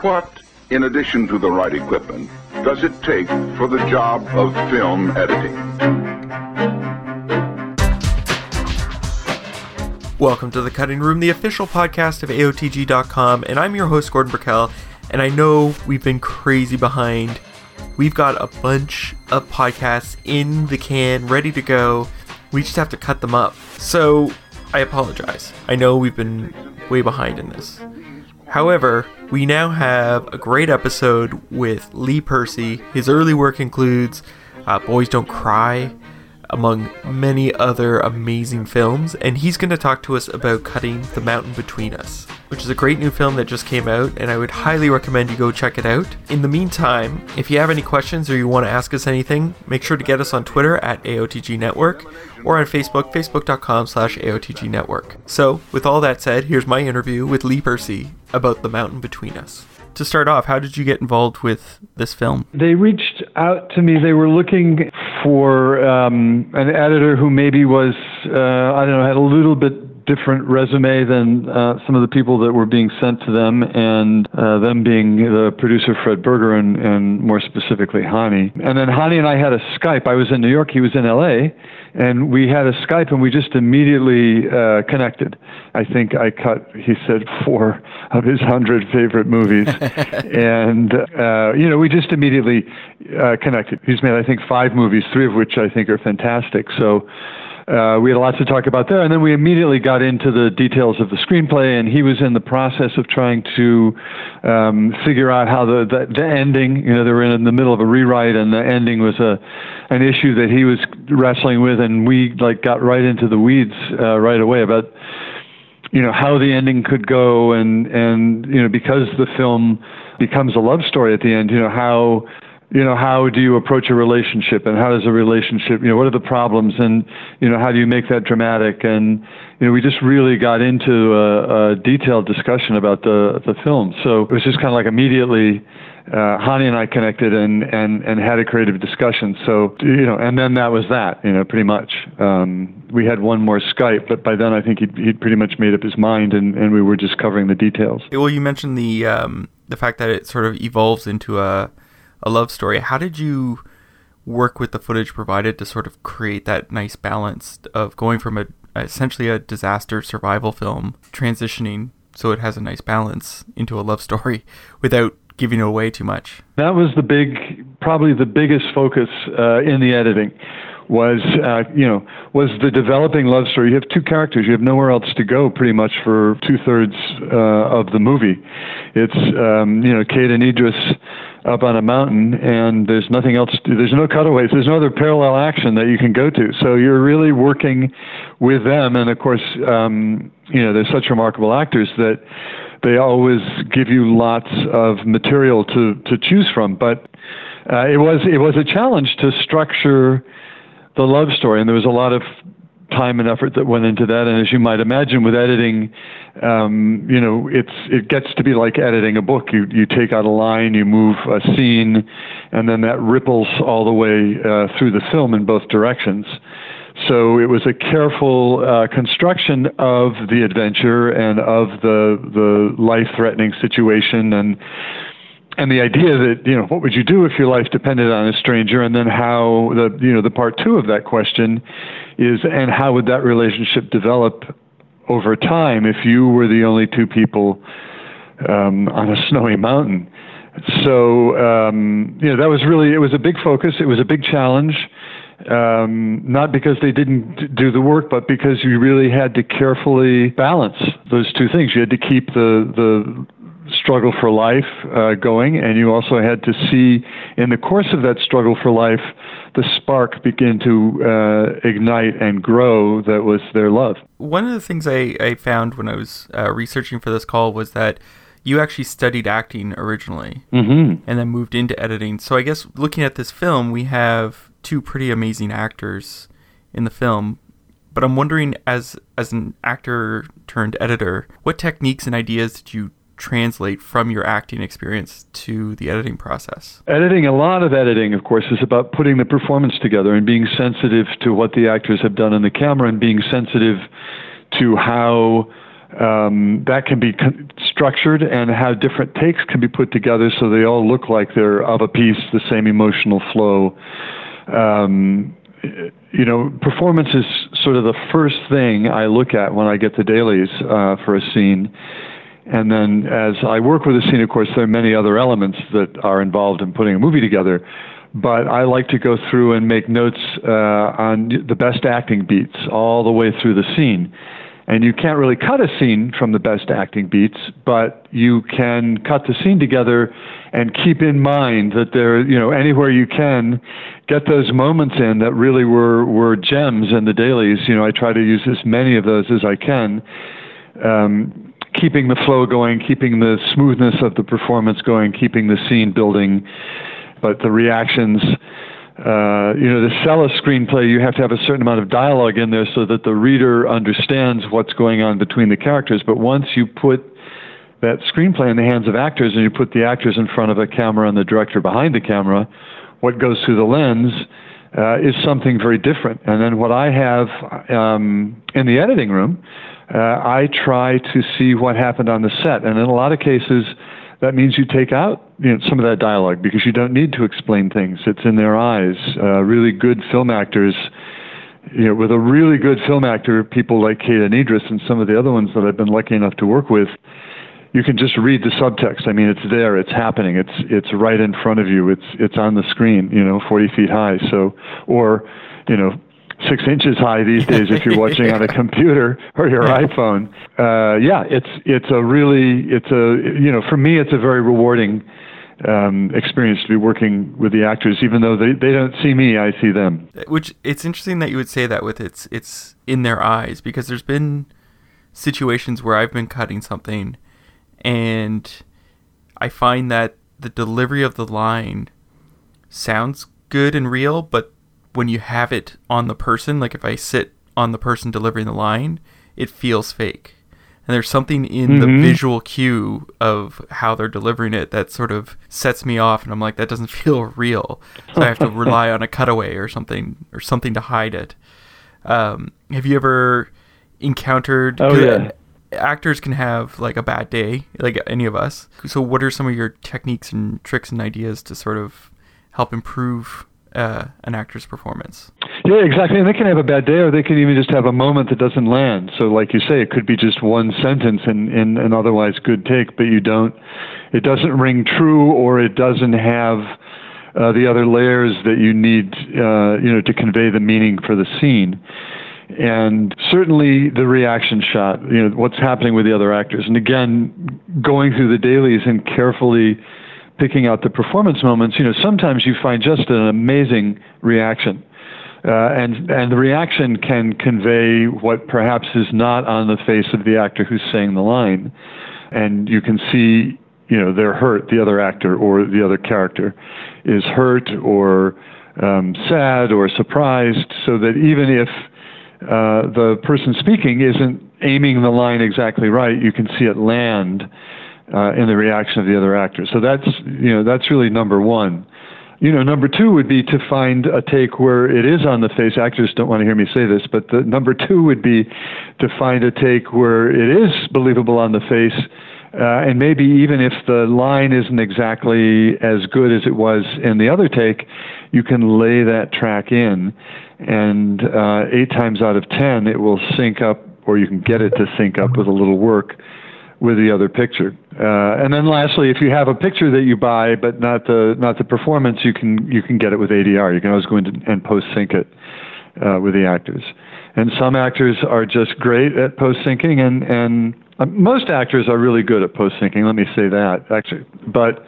What, in addition to the right equipment, does it take for the job of film editing? Welcome to The Cutting Room, the official podcast of AOTG.com, and I'm your host, Gordon Burkell, and I know we've been crazy behind. We've got a bunch of podcasts in the can, ready to go. We just have to cut them up. So, I apologize. I know we've been way behind in this. However, we now have a great episode with Lee Percy. His early work includes uh, Boys Don't Cry, among many other amazing films, and he's going to talk to us about Cutting the Mountain Between Us, which is a great new film that just came out, and I would highly recommend you go check it out. In the meantime, if you have any questions or you want to ask us anything, make sure to get us on Twitter at AOTG Network or on Facebook, facebook.com slash AOTG Network. So, with all that said, here's my interview with Lee Percy about The Mountain Between Us to start off, how did you get involved with this film? They reached out to me. They were looking for um, an editor who maybe was, uh, I don't know, had a little bit different resume than uh, some of the people that were being sent to them, and uh, them being the producer Fred Berger and, and more specifically Hany. And then Hany and I had a Skype. I was in New York, he was in LA and we had a Skype, and we just immediately uh, connected. I think I cut, he said, four of his hundred favorite movies, and uh, you know, we just immediately uh, connected. He's made, I think, five movies, three of which I think are fantastic. So uh, we had lots to talk about there. And then we immediately got into the details of the screenplay, and he was in the process of trying to um, figure out how the, the, the ending. You know, they were in the middle of a rewrite, and the ending was a an issue that he was wrestling with, and we like got right into the weeds uh, right away about you know how the ending could go, and and you know because the film becomes a love story at the end. You know how you know how do you approach a relationship and how does a relationship you know what are the problems and you know how do you make that dramatic and you know we just really got into a, a detailed discussion about the the film so it was just kind of like immediately uh, Hany and I connected and, and, and had a creative discussion. So, you know, and then that was that, you know, pretty much. Um, we had one more Skype, but by then I think he'd, he'd pretty much made up his mind and, and we were just covering the details. Well, you mentioned the, um, the fact that it sort of evolves into a, a love story. How did you work with the footage provided to sort of create that nice balance of going from a essentially a disaster survival film transitioning so it has a nice balance into a love story without giving away too much? That was the big, probably the biggest focus uh, in the editing was uh, you know was the developing love story. You have two characters. You have nowhere else to go, pretty much for two thirds uh, of the movie. It's um, you know Kate and Idris up on a mountain, and there's nothing else. To, there's no cutaways. There's no other parallel action that you can go to. So you're really working with them, and of course, um, you know, they're such remarkable actors that they always give you lots of material to to choose from. But uh, it was it was a challenge to structure the love story, and there was a lot of time and effort that went into that. And as you might imagine, with editing, um, you know, it's it gets to be like editing a book. You you take out a line, you move a scene, and then that ripples all the way uh, through the film in both directions. So it was a careful uh, construction of the adventure and of the the life threatening situation and and the idea that you know what would you do if your life depended on a stranger and then how the you know the part two of that question is and how would that relationship develop over time if you were the only two people um, on a snowy mountain so um, you know that was really it was a big focus it was a big challenge um, not because they didn't do the work, but because you really had to carefully balance those two things. You had to keep the the struggle for life uh, going, and you also had to see in the course of that struggle for life the spark begin to uh, ignite and grow that was their love. One of the things I, I found when I was uh, researching for this call was that you actually studied acting originally mm-hmm. and then moved into editing. So I guess looking at this film, we have two pretty amazing actors in the film. But I'm wondering, as as an actor turned editor, what techniques and ideas did you translate from your acting experience to the editing process? Editing, a lot of editing, of course, is about putting the performance together and being sensitive to what the actors have done in the camera and being sensitive to how um, that can be con- structured and how different takes can be put together so they all look like they're of a piece, the same emotional flow. Um, you know, performance is sort of the first thing I look at when I get the dailies uh, for a scene. And then as I work with a scene, of course, there are many other elements that are involved in putting a movie together. But I like to go through and make notes uh, on the best acting beats all the way through the scene. And you can't really cut a scene from the best acting beats, but you can cut the scene together and keep in mind that there, you know, anywhere you can, get those moments in that really were were gems in the dailies. You know, I try to use as many of those as I can, um, keeping the flow going, keeping the smoothness of the performance going, keeping the scene building, but the reactions uh, you know, to sell a screenplay, you have to have a certain amount of dialogue in there so that the reader understands what's going on between the characters. But once you put that screenplay in the hands of actors and you put the actors in front of a camera and the director behind the camera, what goes through the lens uh, is something very different. And then what I have um, in the editing room, uh, I try to see what happened on the set. And in a lot of cases, that means you take out you know, some of that dialogue because you don't need to explain things. It's in their eyes. Uh, really good film actors, you know, with a really good film actor, people like Kate and Idris and some of the other ones that I've been lucky enough to work with, you can just read the subtext. I mean, it's there, it's happening, it's it's right in front of you, it's it's on the screen, you know, 40 feet high. So, or, you know, six inches high these days if you're watching on a computer or your iPhone. Uh, yeah, it's it's a really it's a you know for me it's a very rewarding um, experience to be working with the actors, even though they, they don't see me, I see them. Which it's interesting that you would say that with it's it's in their eyes because there's been situations where I've been cutting something and I find that the delivery of the line sounds good and real, but when you have it on the person, like if I sit on the person delivering the line, it feels fake. And there's something in mm-hmm. the visual cue of how they're delivering it that sort of sets me off, and I'm like, that doesn't feel real. So I have to rely on a cutaway or something or something to hide it. Um, have you ever encountered? Oh yeah. Actors can have like a bad day, like any of us. So, what are some of your techniques and tricks and ideas to sort of help improve uh, an actor's performance. Yeah, exactly. And they can have a bad day, or they can even just have a moment that doesn't land. So, like you say, it could be just one sentence in, in an otherwise good take, but you don't, it doesn't ring true, or it doesn't have uh, the other layers that you need, uh, you know, to convey the meaning for the scene. And certainly the reaction shot, you know, what's happening with the other actors. And again, going through the dailies and carefully picking out the performance moments, you know, sometimes you find just an amazing reaction. Uh, and and the reaction can convey what perhaps is not on the face of the actor who's saying the line, and you can see you know they're hurt. The other actor or the other character is hurt or um, sad or surprised, so that even if uh, the person speaking isn't aiming the line exactly right, you can see it land uh, in the reaction of the other actors. So that's you know that's really number one. You know, number two would be to find a take where it is on the face. Actors don't want to hear me say this, but the number two would be to find a take where it is believable on the face, uh, and maybe even if the line isn't exactly as good as it was in the other take, you can lay that track in, and uh, eight times out of ten it will sync up, or you can get it to sync up with a little work with the other picture. Uh, and then lastly, if you have a picture that you buy but not the not the performance, you can you can get it with ADR. You can always go in and post sync it uh, with the actors. And some actors are just great at post syncing, and and uh, most actors are really good at post syncing. Let me say that actually, but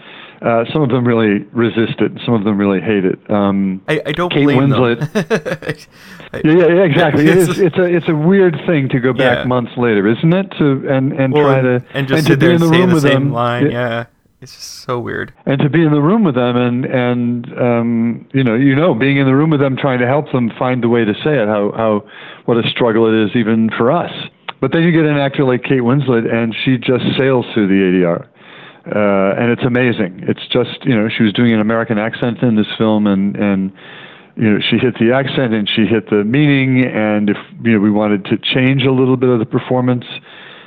uh, some of them really resist it. Some of them really hate it. Um, I, I, don't Kate blame Winslet. yeah, yeah, yeah, exactly. It is, it's a it's a weird thing to go back yeah. months later, isn't it? To and and well, try to and just and sit there be in the room the with them. Line, yeah. It's just so weird. And to be in the room with them and and um, you know you know being in the room with them trying to help them find the way to say it how how what a struggle it is even for us. But then you get an actor like Kate Winslet and she just sails through the ADR uh, and it's amazing. It's just you know she was doing an American accent in this film, and and you know she hit the accent and she hit the meaning, and if you know we wanted to change a little bit of the performance,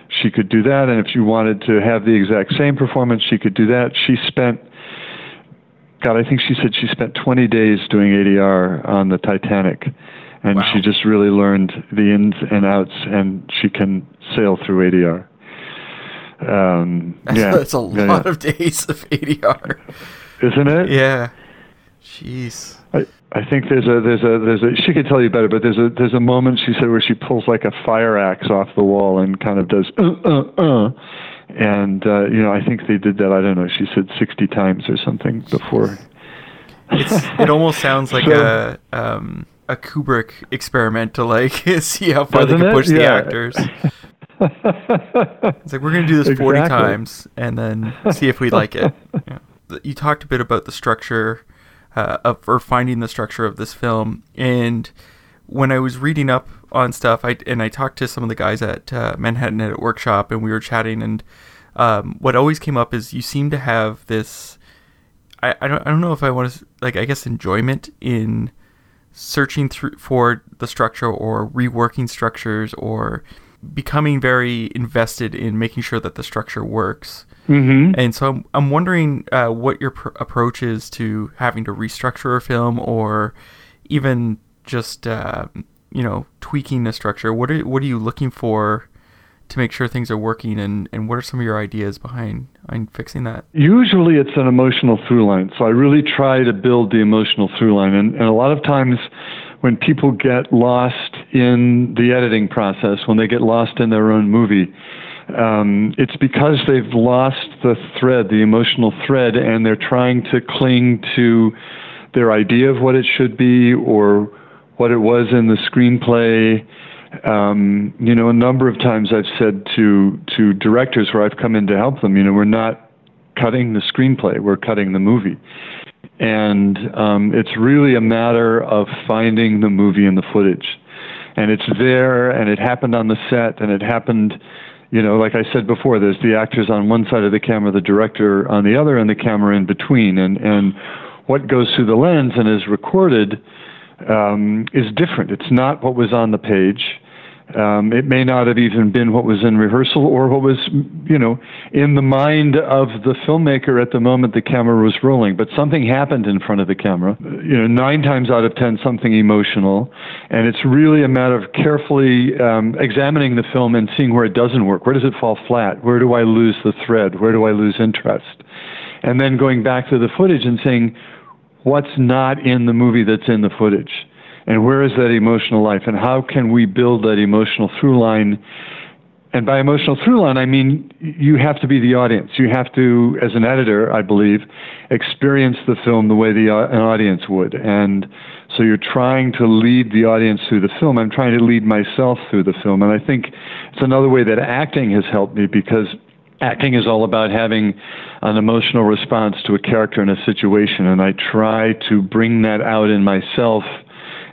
she could do that. And if you wanted to have the exact same performance, she could do that. She spent, God, I think she said she spent 20 days doing ADR on the Titanic. And Wow. she just really learned the ins and outs, and she can sail through ADR. Um, yeah, that's a lot yeah. of days of ADR. isn't it? Yeah. Jeez. I, I think there's a there's a there's a she could tell you better, but there's a there's a moment she said where she pulls like a fire axe off the wall and kind of does uh uh uh, and uh, you know I think they did that I don't know she said sixty times or something before. It's it almost sounds like So- a um a Kubrick experiment to like see how far they can it? push the Yeah. actors. It's like we're gonna do this forty times and then see if we like it. Yeah. You talked a bit about the structure uh, of or finding the structure of this film, and when I was reading up on stuff, I and I talked to some of the guys at uh, Manhattan Edit Workshop, and we were chatting, and um, what always came up is you seem to have this. I, I don't I don't know if I want to like I guess enjoyment in searching through for the structure or reworking structures or becoming very invested in making sure that the structure works. hmm And so I'm, I'm wondering uh, what your pr- approach is to having to restructure a film or even just uh, you know tweaking the structure. What are what are you looking for to make sure things are working and, and what are some of your ideas behind, behind fixing that? Usually it's an emotional through line. So I really try to build the emotional through line. And, and a lot of times when people get lost in the editing process, when they get lost in their own movie, um, it's because they've lost the thread, the emotional thread, and they're trying to cling to their idea of what it should be or what it was in the screenplay. Um, you know, a number of times I've said to to directors where I've come in to help them, you know, we're not cutting the screenplay, we're cutting the movie. And um, it's really a matter of finding the movie and the footage. And it's there, and it happened on the set, and it happened, you know, like I said before, there's the actors on one side of the camera, the director on the other, and the camera in between. And, and what goes through the lens and is recorded um, is different. It's not what was on the page. Um, it may not have even been what was in rehearsal or what was, you know, in the mind of the filmmaker at the moment the camera was rolling. But something happened in front of the camera. You know, nine times out of ten, something emotional. And it's really a matter of carefully um, examining the film and seeing where it doesn't work. Where does it fall flat? Where do I lose the thread? Where do I lose interest? And then going back to the footage and saying, what's not in the movie that's in the footage? And where is that emotional life? And how can we build that emotional through line? And by emotional through line, I mean you have to be the audience. You have to, as an editor, I believe, experience the film the way the, au- an audience would. And so you're trying to lead the audience through the film. I'm trying to lead myself through the film. And I think it's another way that acting has helped me because acting is all about having an emotional response to a character in a situation. And I try to bring that out in myself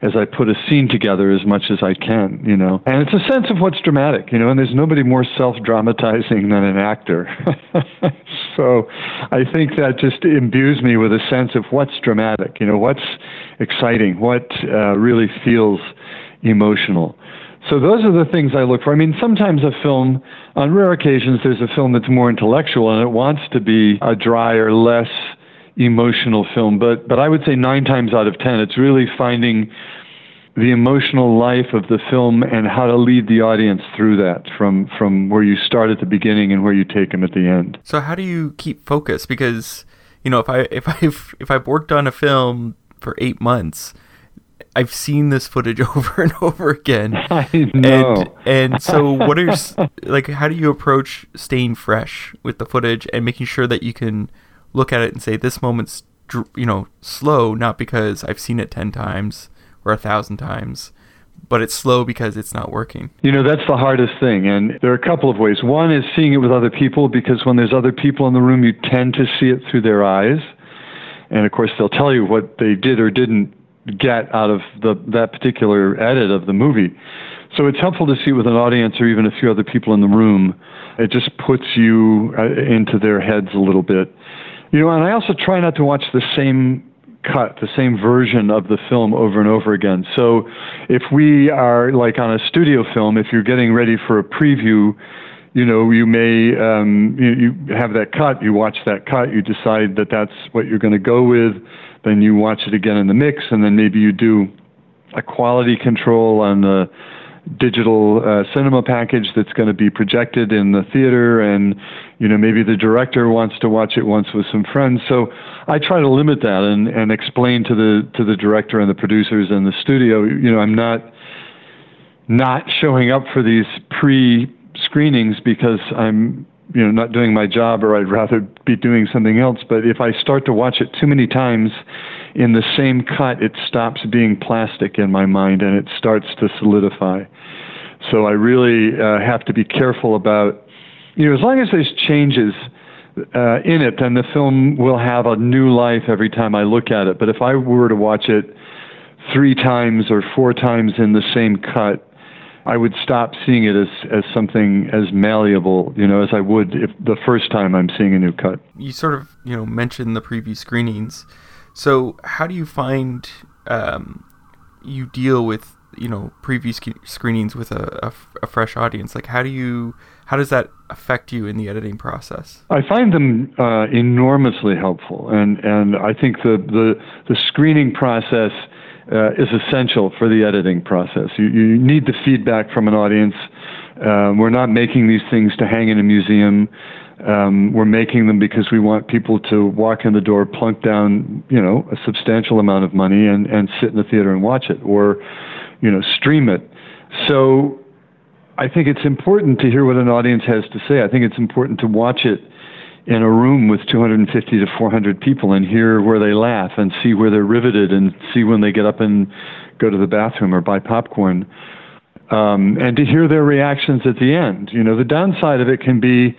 as I put a scene together as much as I can, you know. And it's a sense of what's dramatic, you know, and there's nobody more self dramatizing than an actor. so I think that just imbues me with a sense of what's dramatic, you know, what's exciting, what uh, really feels emotional. So those are the things I look for. I mean, sometimes a film, on rare occasions, there's a film that's more intellectual and it wants to be a drier, less emotional film. But but I would say nine times out of ten, it's really finding the emotional life of the film and how to lead the audience through that from from where you start at the beginning and where you take them at the end. So how do you keep focus? Because you know, if I if I've if I've worked on a film for eight months, I've seen this footage over and over again. I know. And and so what are like how do you approach staying fresh with the footage and making sure that you can look at it and say this moment's you know slow not because I've seen it 10 times or a thousand times but it's slow because it's not working. You know, that's the hardest thing. And there are a couple of ways. One is seeing it with other people because when there's other people in the room, you tend to see it through their eyes. And of course, they'll tell you what they did or didn't get out of the, that particular edit of the movie. So it's helpful to see it with an audience or even a few other people in the room. It just puts you uh, into their heads a little bit. You know, and I also try not to watch the same cut, the same version of the film over and over again. So if we are like on a studio film, if you're getting ready for a preview, you know, you may um, you, you have that cut, you watch that cut, you decide that that's what you're going to go with, then you watch it again in the mix, and then maybe you do a quality control on the digital uh, cinema package that's going to be projected in the theater and you know maybe the director wants to watch it once with some friends. So i try to limit that and and explain to the to the director and the producers and the studio you know i'm not not showing up for these pre screenings because I'm you know not doing my job or I'd rather be doing something else. But if I start to watch it too many times in the same cut it stops being plastic in my mind and it starts to solidify so I really uh, have to be careful about you know as long as there's changes uh, in it then the film will have a new life every time I look at it but if I were to watch it three times or four times in the same cut I would stop seeing it as, as something as malleable, you know, as I would if the first time I'm seeing a new cut. You sort of, you know, mentioned the preview screenings. So how do you find um, you deal with, you know, preview sc- screenings with a, a, a fresh audience? Like, how do you, how does that affect you in the editing process? I find them uh, enormously helpful, and and I think the the the screening process uh, is essential for the editing process. You, you need the feedback from an audience. Um, we're not making these things to hang in a museum. Um, we're making them because we want people to walk in the door, plunk down, you know, a substantial amount of money, and, and sit in the theater and watch it, or, you know, stream it. So, I think it's important to hear what an audience has to say. I think it's important to watch it in a room with 250 to 400 people and hear where they laugh and see where they're riveted and see when they get up and go to the bathroom or buy popcorn. Um, and to hear their reactions at the end. You know, the downside of it can be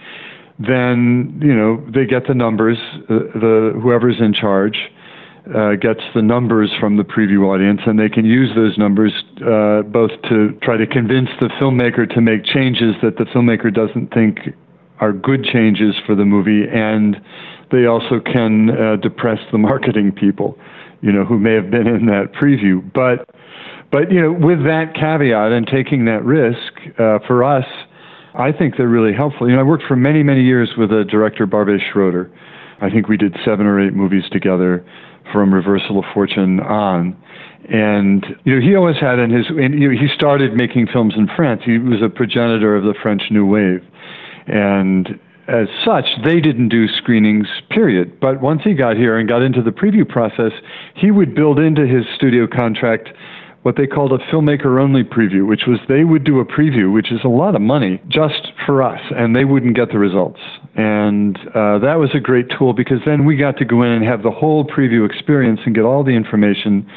then, you know, they get the numbers, uh, the whoever's in charge. Uh, gets the numbers from the preview audience, and they can use those numbers uh, both to try to convince the filmmaker to make changes that the filmmaker doesn't think are good changes for the movie, and they also can uh, depress the marketing people, you know, who may have been in that preview. But, but you know, with that caveat and taking that risk uh, for us, I think they're really helpful. You know, I worked for many, many years with a director, Barbet Schroeder. I think we did seven or eight movies together from Reversal of Fortune on. And you know, he always had in his. And, you know, he started making films in France. He was a progenitor of the French New Wave, and as such, they didn't do screenings, period. But once he got here and got into the preview process, he would build into his studio contract what they called a filmmaker only preview, which was they would do a preview, which is a lot of money just for us, and they wouldn't get the results. And uh, that was a great tool because then we got to go in and have the whole preview experience and get all the information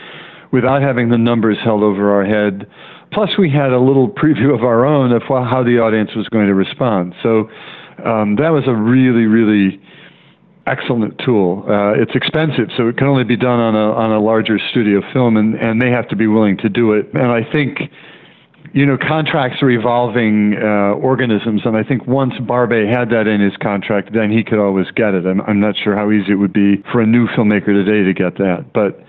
without having the numbers held over our head Plus, we had a little preview of our own of how the audience was going to respond. So um, that was a really, really excellent tool. Uh, it's expensive, so it can only be done on a on a larger studio film, and and they have to be willing to do it. And I think. You know, contracts are evolving uh, organisms, and I think once Barbet had that in his contract, then he could always get it. I'm, I'm not sure how easy it would be for a new filmmaker today to get that, but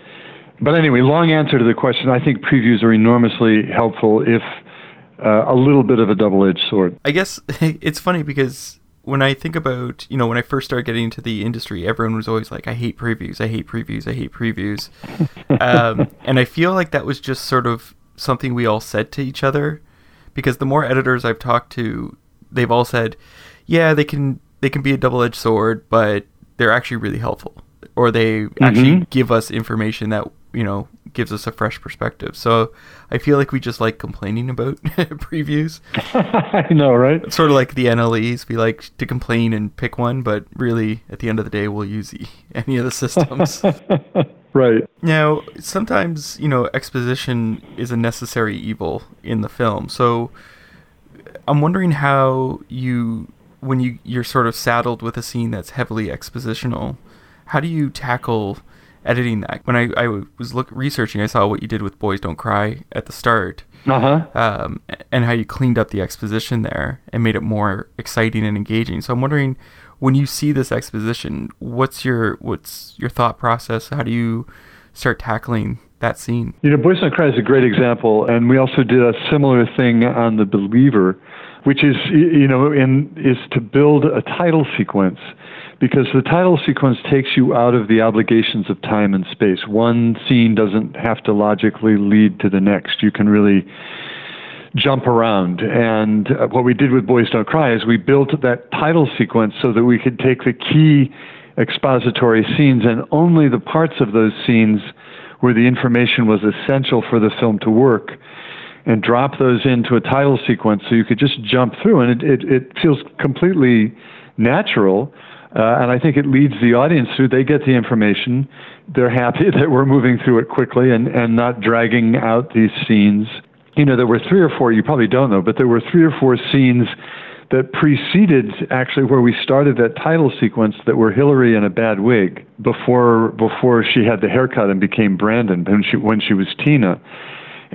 but anyway, long answer to the question. I think previews are enormously helpful if uh, a little bit of a double edged sword. I guess it's funny because when I think about, you know, when I first started getting into the industry, everyone was always like, I hate previews, I hate previews, I hate previews. um, and I feel like that was just sort of something we all said to each other because the more editors I've talked to, they've all said, yeah, they can they can be a double edged sword, but they're actually really helpful. Or they mm-hmm. actually give us information that you know gives us a fresh perspective. So I feel like we just like complaining about previews. I know, right? It's sort of like the NLEs. We like to complain and pick one, but really, at the end of the day, we'll use any of the systems. right. Now, sometimes you know exposition is a necessary evil in the film. So I'm wondering how you, when you you're sort of saddled with a scene that's heavily expositional, how do you tackle editing that. When I, I was look researching, I saw what you did with Boys Don't Cry at the start. Uh-huh. Um, and how you cleaned up the exposition there and made it more exciting and engaging. So I'm wondering, when you see this exposition, what's your what's your thought process? How do you start tackling that scene? You know, Boys Don't Cry is a great example, and we also did a similar thing on The Believer. which is you know in is to build a title sequence because the title sequence takes you out of the obligations of time and space. One scene doesn't have to logically lead to the next. You can really jump around. And uh, what we did with Boys Don't Cry is we built that title sequence so that we could take the key expository scenes and only the parts of those scenes where the information was essential for the film to work and drop those into a title sequence so you could just jump through and it, it, it feels completely natural uh, and I think it leads the audience through. They get the information. They're happy that we're moving through it quickly and, and not dragging out these scenes. You know, there were three or four, you probably don't know, but there were three or four scenes that preceded actually where we started that title sequence that were Hilary in a bad wig before before she had the haircut and became Brandon when she when she was Tina.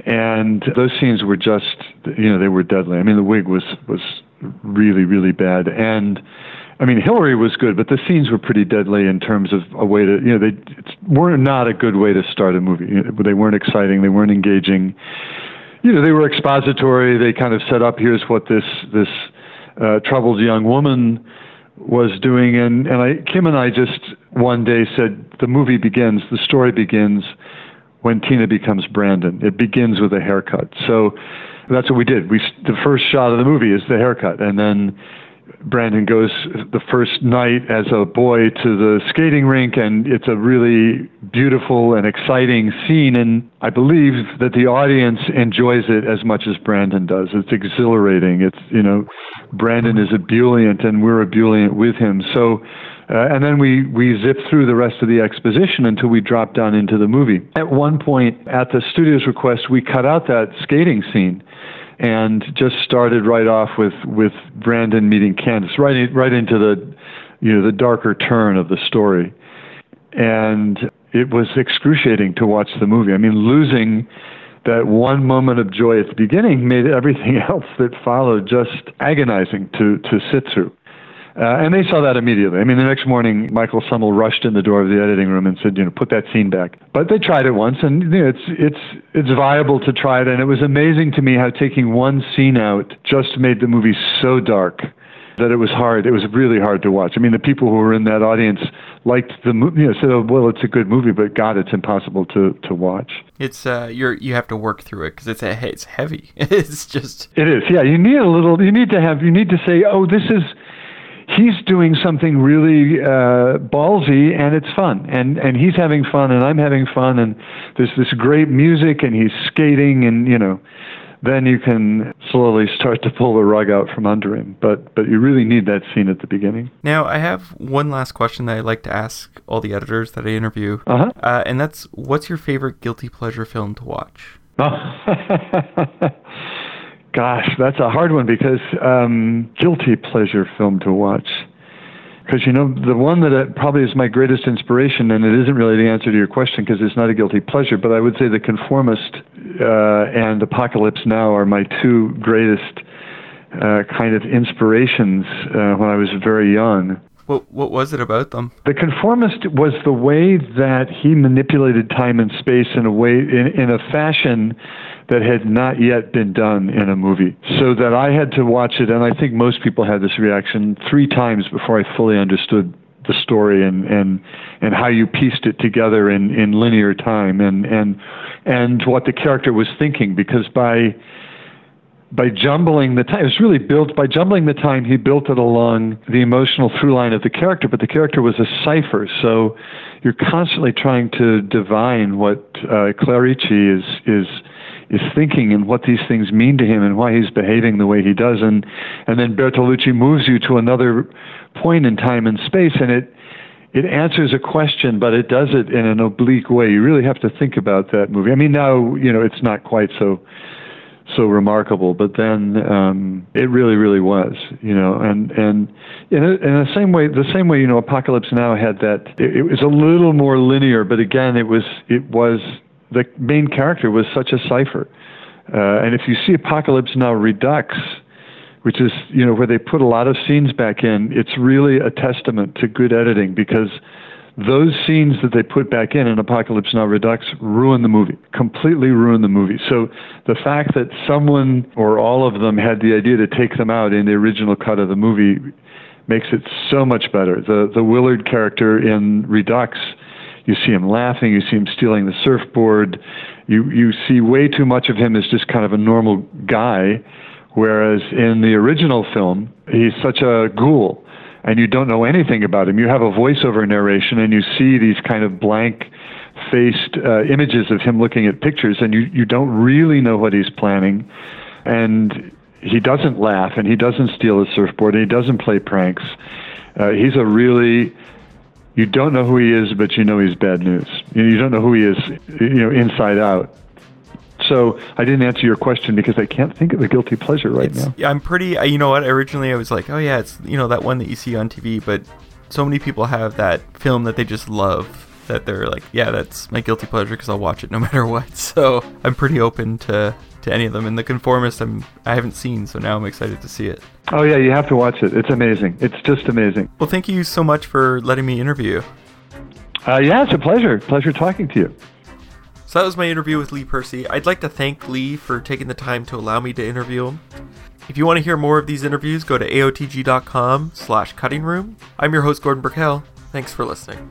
And those scenes were just you know, they were deadly. I mean the wig was was really, really bad. And I mean, Hilary was good, but the scenes were pretty deadly in terms of a way to, you know, they were not a good way to start a movie. They weren't exciting, they weren't engaging. You know, they were expository. They kind of set up here's what this this uh, troubled young woman was doing, and and I Kim and I just one day said the movie begins, the story begins when Tina becomes Brandon. It begins with a haircut. So that's what we did. We the first shot of the movie is the haircut, and then Brandon goes the first night as a boy to the skating rink, and it's a really beautiful and exciting scene. And I believe that the audience enjoys it as much as Brandon does. It's exhilarating. It's you know, Brandon is ebullient, and we're ebullient with him. So. Uh, and then we, we zip through the rest of the exposition until we drop down into the movie. At one point, at the studio's request, we cut out that skating scene and just started right off with with Brandon meeting Candace, right right into the you know the darker turn of the story, and it was excruciating to watch the movie. I mean, losing that one moment of joy at the beginning made everything else that followed just agonizing to to sit through. Uh, and they saw that immediately. I mean, the next morning, Michael Summel rushed in the door of the editing room and said, you know, put that scene back. But they tried it once, and you know, it's it's it's viable to try it. And it was amazing to me how taking one scene out just made the movie so dark that it was hard. It was really hard to watch. I mean, the people who were in that audience liked the movie. You know, said, oh, "Well, it's a good movie, but God, it's impossible to to watch." It's uh, you're you have to work through it because it's a, it's heavy. it's just it is. Yeah, you need a little. You need to have. You need to say, "Oh, this is." He's doing something really uh, ballsy and it's fun. And and he's having fun and I'm having fun and there's this great music and he's skating and you know then you can slowly start to pull the rug out from under him. But but you really need that scene at the beginning. Now I have one last question that I like to ask all the editors that I interview. Uh-huh. uh, and that's what's your favorite guilty pleasure film to watch Gosh, that's a hard one because um, guilty pleasure film to watch. Because you know the one that uh, probably is my greatest inspiration, and it isn't really the answer to your question because it's not a guilty pleasure, but I would say The Conformist uh, and Apocalypse Now are my two greatest uh, kind of inspirations uh, when I was very young. What what was it about them? The conformist was the way that he manipulated time and space in a way in, in a fashion that had not yet been done in a movie. So that I had to watch it, and I think most people had this reaction three times before I fully understood the story and and and how you pieced it together in in linear time and and and what the character was thinking because by by jumbling the time, it was really built by jumbling the time. He built it along the emotional through line of the character, but the character was a cipher. So you're constantly trying to divine what uh, Clerici is is is thinking and what these things mean to him and why he's behaving the way he does. And and then Bertolucci moves you to another point in time and space and it it answers a question but it does it in an oblique way. You really have to think about that movie. I mean now you know it's not quite so so remarkable but then um it really really was you know and and in, a, in the same way the same way you know apocalypse now had that it, it was a little more linear but again it was it was the main character was such a cipher. Uh, and if you see Apocalypse Now Redux, which is you know where they put a lot of scenes back in, it's really a testament to good editing because those scenes that they put back in in Apocalypse Now Redux ruin the movie, completely ruin the movie. So the fact that someone or all of them had the idea to take them out in the original cut of the movie makes it so much better. The the Willard character in Redux, you see him laughing, you see him stealing the surfboard, you you see way too much of him as just kind of a normal guy, whereas in the original film he's such a ghoul, and you don't know anything about him. You have a voiceover narration, and you see these kind of blank faced uh, images of him looking at pictures, and you you don't really know what he's planning, and he doesn't laugh and he doesn't steal a surfboard and he doesn't play pranks. Uh, he's a really you don't know who he is, but you know he's bad news. You don't know who he is, you know, inside out. So I didn't answer your question because I can't think of a guilty pleasure right It's- now. Yeah, I'm pretty. You know what? Originally, I was like, oh yeah, it's you know that one that you see on TV, but so many people have that film that they just love that they're like, yeah, that's my guilty pleasure because I'll watch it no matter what. So I'm pretty open to to any of them. And The Conformist, I'm I haven't seen, so now I'm excited to see it. Oh yeah, you have to watch it. It's amazing. It's just amazing. Well, thank you so much for letting me interview. Uh, yeah, it's a pleasure. Pleasure talking to you. So that was my interview with Lee Percy. I'd like to thank Lee for taking the time to allow me to interview him. If you want to hear more of these interviews, go to aotg.com slash cutting room. I'm your host, Gordon Burkell. Thanks for listening.